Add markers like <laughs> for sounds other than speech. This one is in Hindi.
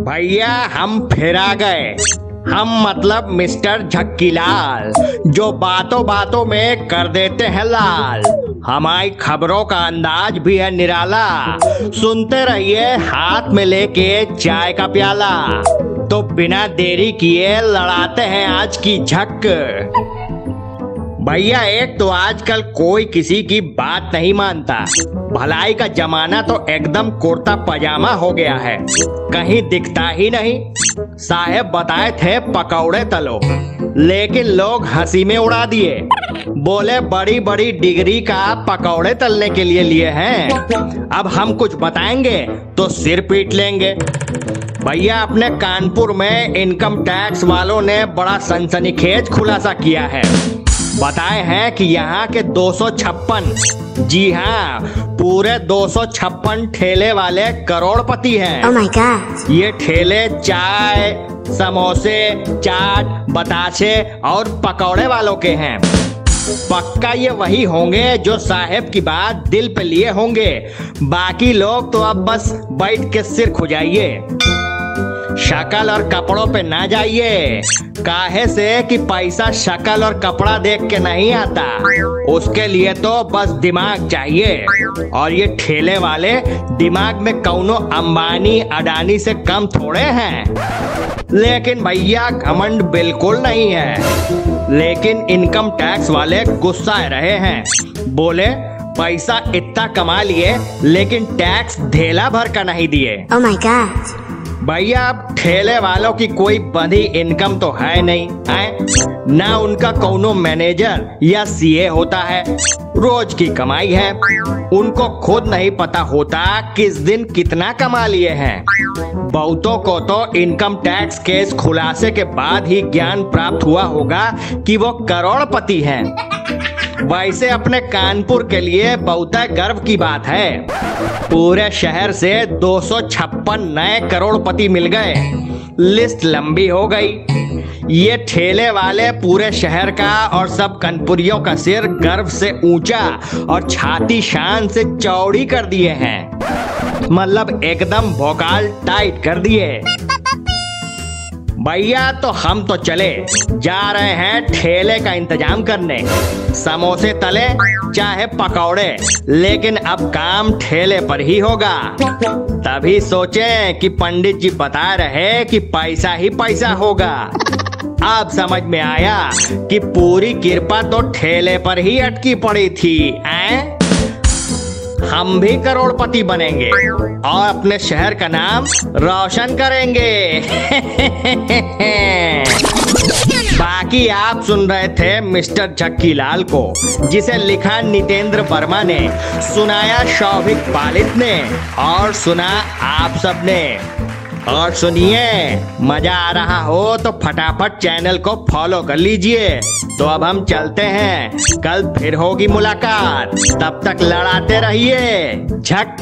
भैया, हम फिर गए। हम मतलब मिस्टर झक्कीलाल, जो बातों बातों में कर देते हैं लाल। हमारी खबरों का अंदाज भी है निराला। सुनते रहिए हाथ में लेके चाय का प्याला। तो बिना देरी किए लड़ाते हैं आज की झक। भैया, एक तो आजकल कोई किसी की बात नहीं मानता। भलाई का जमाना तो एकदम कुर्ता पजामा हो गया है। कहीं दिखता ही नहीं। साहेब बताए थे पकौड़े तलो, लेकिन लोग हँसी में उड़ा दिए। बोले बड़ी बड़ी डिग्री का पकौड़े तलने के लिए लिए हैं। अब हम कुछ बताएँगे तो सिर पीट लेंगे। भैया, अपने कानपुर में इनकम टैक्स वालों ने बड़ा सनसनीखेज खुलासा किया है। बताए हैं कि यहाँ के दो सौ छप्पन जी हाँ पूरे दो सौ छप्पन ठेले वाले करोड़पति हैं। Oh my god. ये ठेले चाय समोसे चाट बताशे और पकौड़े वालों के हैं। पक्का ये वही होंगे जो साहेब की बात दिल पे लिए होंगे। बाकी लोग तो अब बस बैठ के सिर खुजाइए। शक्ल और कपड़ों पे ना जाइए। काहे से कि पैसा शकल और कपड़ा देख के नहीं आता। उसके लिए तो बस दिमाग चाहिए। और ये ठेले वाले दिमाग में कौनो अंबानी, अडानी से कम थोड़े हैं। लेकिन भैया, घमंड बिल्कुल नहीं है। लेकिन इनकम टैक्स वाले गुस्सा रहे हैं। बोले, पैसा इतना कमा लिए, लेकिन टैक्स ढेला भर का नहीं दिए। Oh. भैया अब ठेले वालों की कोई बंधी इनकम तो है नहीं, है? ना उनका कोनो मैनेजर या सीए होता है। रोज की कमाई है। उनको खुद नहीं पता होता किस दिन कितना कमा लिए हैं। बहुतों को तो इनकम टैक्स केस खुलासे के बाद ही ज्ञान प्राप्त हुआ होगा कि वो करोड़पति हैं। वैसे अपने कानपुर के लिए बहुत गर्व की बात है। पूरे शहर से दो सौ छप्पन नए करोड़पति मिल गए। लिस्ट लंबी हो गई। ये ठेले वाले पूरे शहर का और सब कनपुरियों का सिर गर्व से ऊँचा और छाती शान से चौड़ी कर दिए हैं। मतलब एकदम भोकाल टाइट कर दिए। भैया तो हम तो चले। जा रहे हैं ठेले का इंतज़ाम करने। समोसे तले, चाहे पकौड़े। लेकिन अब काम ठेले पर ही होगा। तभी सोचे कि पंडित जी बता रहे कि पैसा ही पैसा होगा। अब समझ में आया कि पूरी कृपा तो ठेले पर ही अटकी पड़ी थी ऐं? हम भी करोड़पति बनेंगे और अपने शहर का नाम रोशन करेंगे। <laughs> बाकी आप सुन रहे थे मिस्टर झक्की लाल को, जिसे लिखा नितेंद्र वर्मा ने, सुनाया शौभिक पालित ने, और सुना आप सबने और सुनिए, मज़ा आ रहा हो तो फटाफट चैनल को फॉलो कर लीजिए। तो अब हम चलते हैं। कल फिर होगी मुलाकात। तब तक लड़ाते रहिए। झक